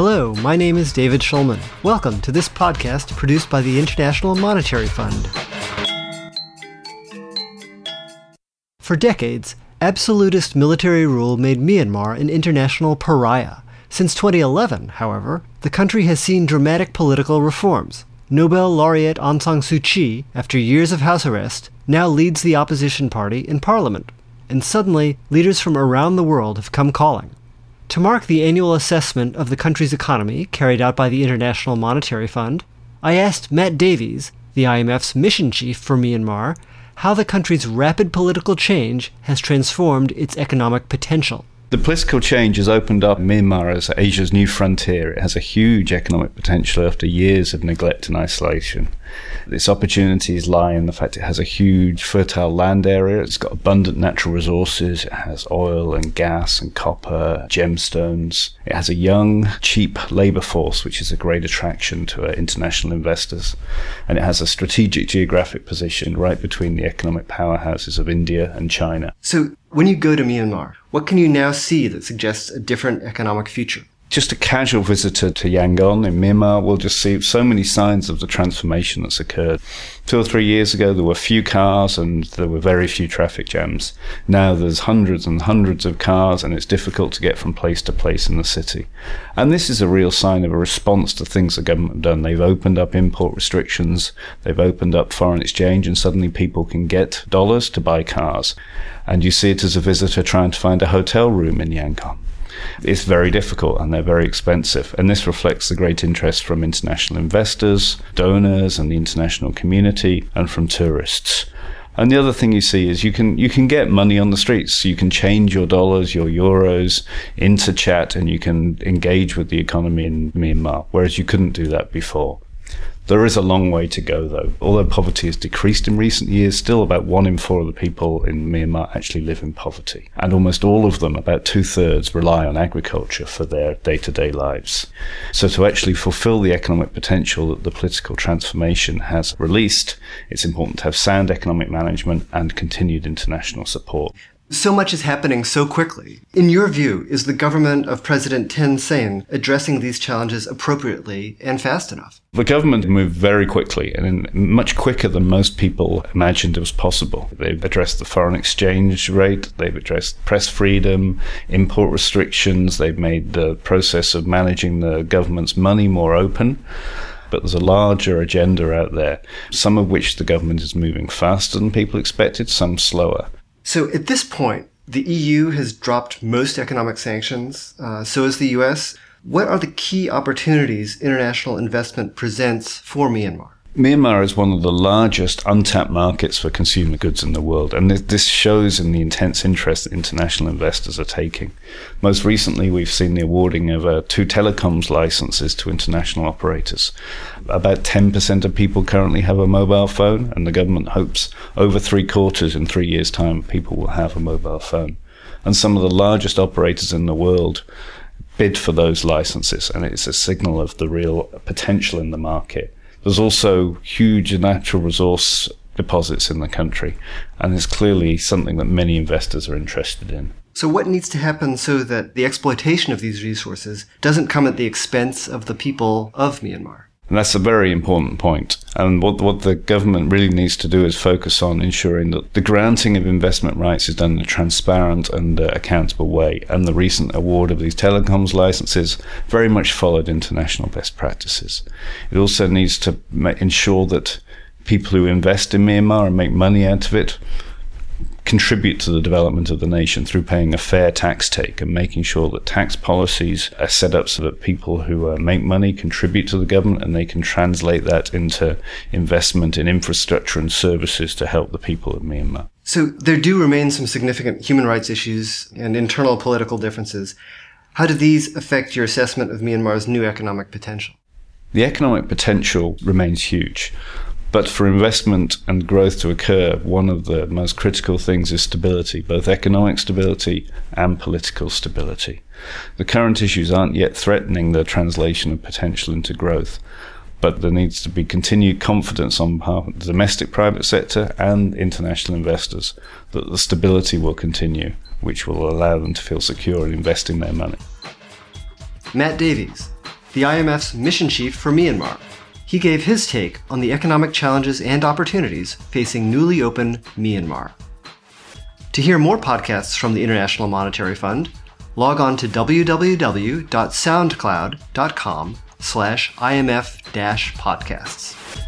Hello, my name is David Schulman. Welcome to this podcast produced by the International Monetary Fund. For decades, absolutist military rule made Myanmar an international pariah. Since 2011, however, the country has seen dramatic political reforms. Nobel laureate Aung San Suu Kyi, after years of house arrest, now leads the opposition party in parliament. And suddenly, leaders from around the world have come calling. To mark the annual assessment of the country's economy carried out by the International Monetary Fund, I asked Matt Davies, the IMF's mission chief for Myanmar, how the country's rapid political change has transformed its economic potential. The political change has opened up Myanmar as Asia's new frontier. It has a huge economic potential after years of neglect and isolation. Its opportunities lie in the fact it has a huge fertile land area. It's got abundant natural resources. It has oil and gas and copper, gemstones. It has a young, cheap labor force, which is a great attraction to uh, international investors. And it has a strategic geographic position right between the economic powerhouses of India and China. So, when you go to Myanmar, what can you now see that suggests a different economic future? Just a casual visitor to Yangon in Myanmar will just see so many signs of the transformation that's occurred. Two or three years ago, there were few cars and there were very few traffic jams. Now there's hundreds and hundreds of cars and it's difficult to get from place to place in the city. And this is a real sign of a response to things the government have done. They've opened up import restrictions, they've opened up foreign exchange, and suddenly people can get dollars to buy cars. And you see it as a visitor trying to find a hotel room in Yangon. It's very difficult and they're very expensive. And this reflects the great interest from international investors, donors, and the international community, and from tourists. And the other thing you see is you can you can get money on the streets. You can change your dollars, your euros into kyat, and you can engage with the economy in Myanmar, whereas you couldn't do that before. There is a long way to go, though. Although poverty has decreased in recent years, still about one in four of the people in Myanmar actually live in poverty. And almost all of them, about two thirds, rely on agriculture for their day to day lives. So, to actually fulfill the economic potential that the political transformation has released, it's important to have sound economic management and continued international support. So much is happening so quickly. In your view, is the government of President Thein Sein addressing these challenges appropriately and fast enough? The government moved very quickly and much quicker than most people imagined it was possible. They've addressed the foreign exchange rate, they've addressed press freedom, import restrictions, they've made the process of managing the government's money more open but there's a larger agenda out there, some of which the government is moving faster than people expected, some slower. So at this point, the EU has dropped most economic sanctions, uh, so has the US. What are the key opportunities international investment presents for Myanmar? Myanmar is one of the largest untapped markets for consumer goods in the world, and this shows in the intense interest that international investors are taking. Most recently, we've seen the awarding of uh, two telecoms licenses to international operators. About 10% of people currently have a mobile phone, and the government hopes over three quarters in three years' time people will have a mobile phone. And some of the largest operators in the world bid for those licenses, and it's a signal of the real potential in the market. There's also huge natural resource deposits in the country, and it's clearly something that many investors are interested in. So, what needs to happen so that the exploitation of these resources doesn't come at the expense of the people of Myanmar? And that's a very important point. And what, what the government really needs to do is focus on ensuring that the granting of investment rights is done in a transparent and uh, accountable way. And the recent award of these telecoms licenses very much followed international best practices. It also needs to ma- ensure that people who invest in Myanmar and make money out of it contribute to the development of the nation through paying a fair tax take and making sure that tax policies are set up so that people who uh, make money contribute to the government and they can translate that into investment in infrastructure and services to help the people of Myanmar. So there do remain some significant human rights issues and internal political differences. How do these affect your assessment of Myanmar's new economic potential? The economic potential remains huge. But for investment and growth to occur, one of the most critical things is stability, both economic stability and political stability. The current issues aren't yet threatening the translation of potential into growth, but there needs to be continued confidence on behalf of the domestic private sector and international investors that the stability will continue, which will allow them to feel secure in investing their money. Matt Davies, the IMF's mission chief for Myanmar. He gave his take on the economic challenges and opportunities facing newly open Myanmar. To hear more podcasts from the International Monetary Fund, log on to www.soundcloud.com slash imf-podcasts.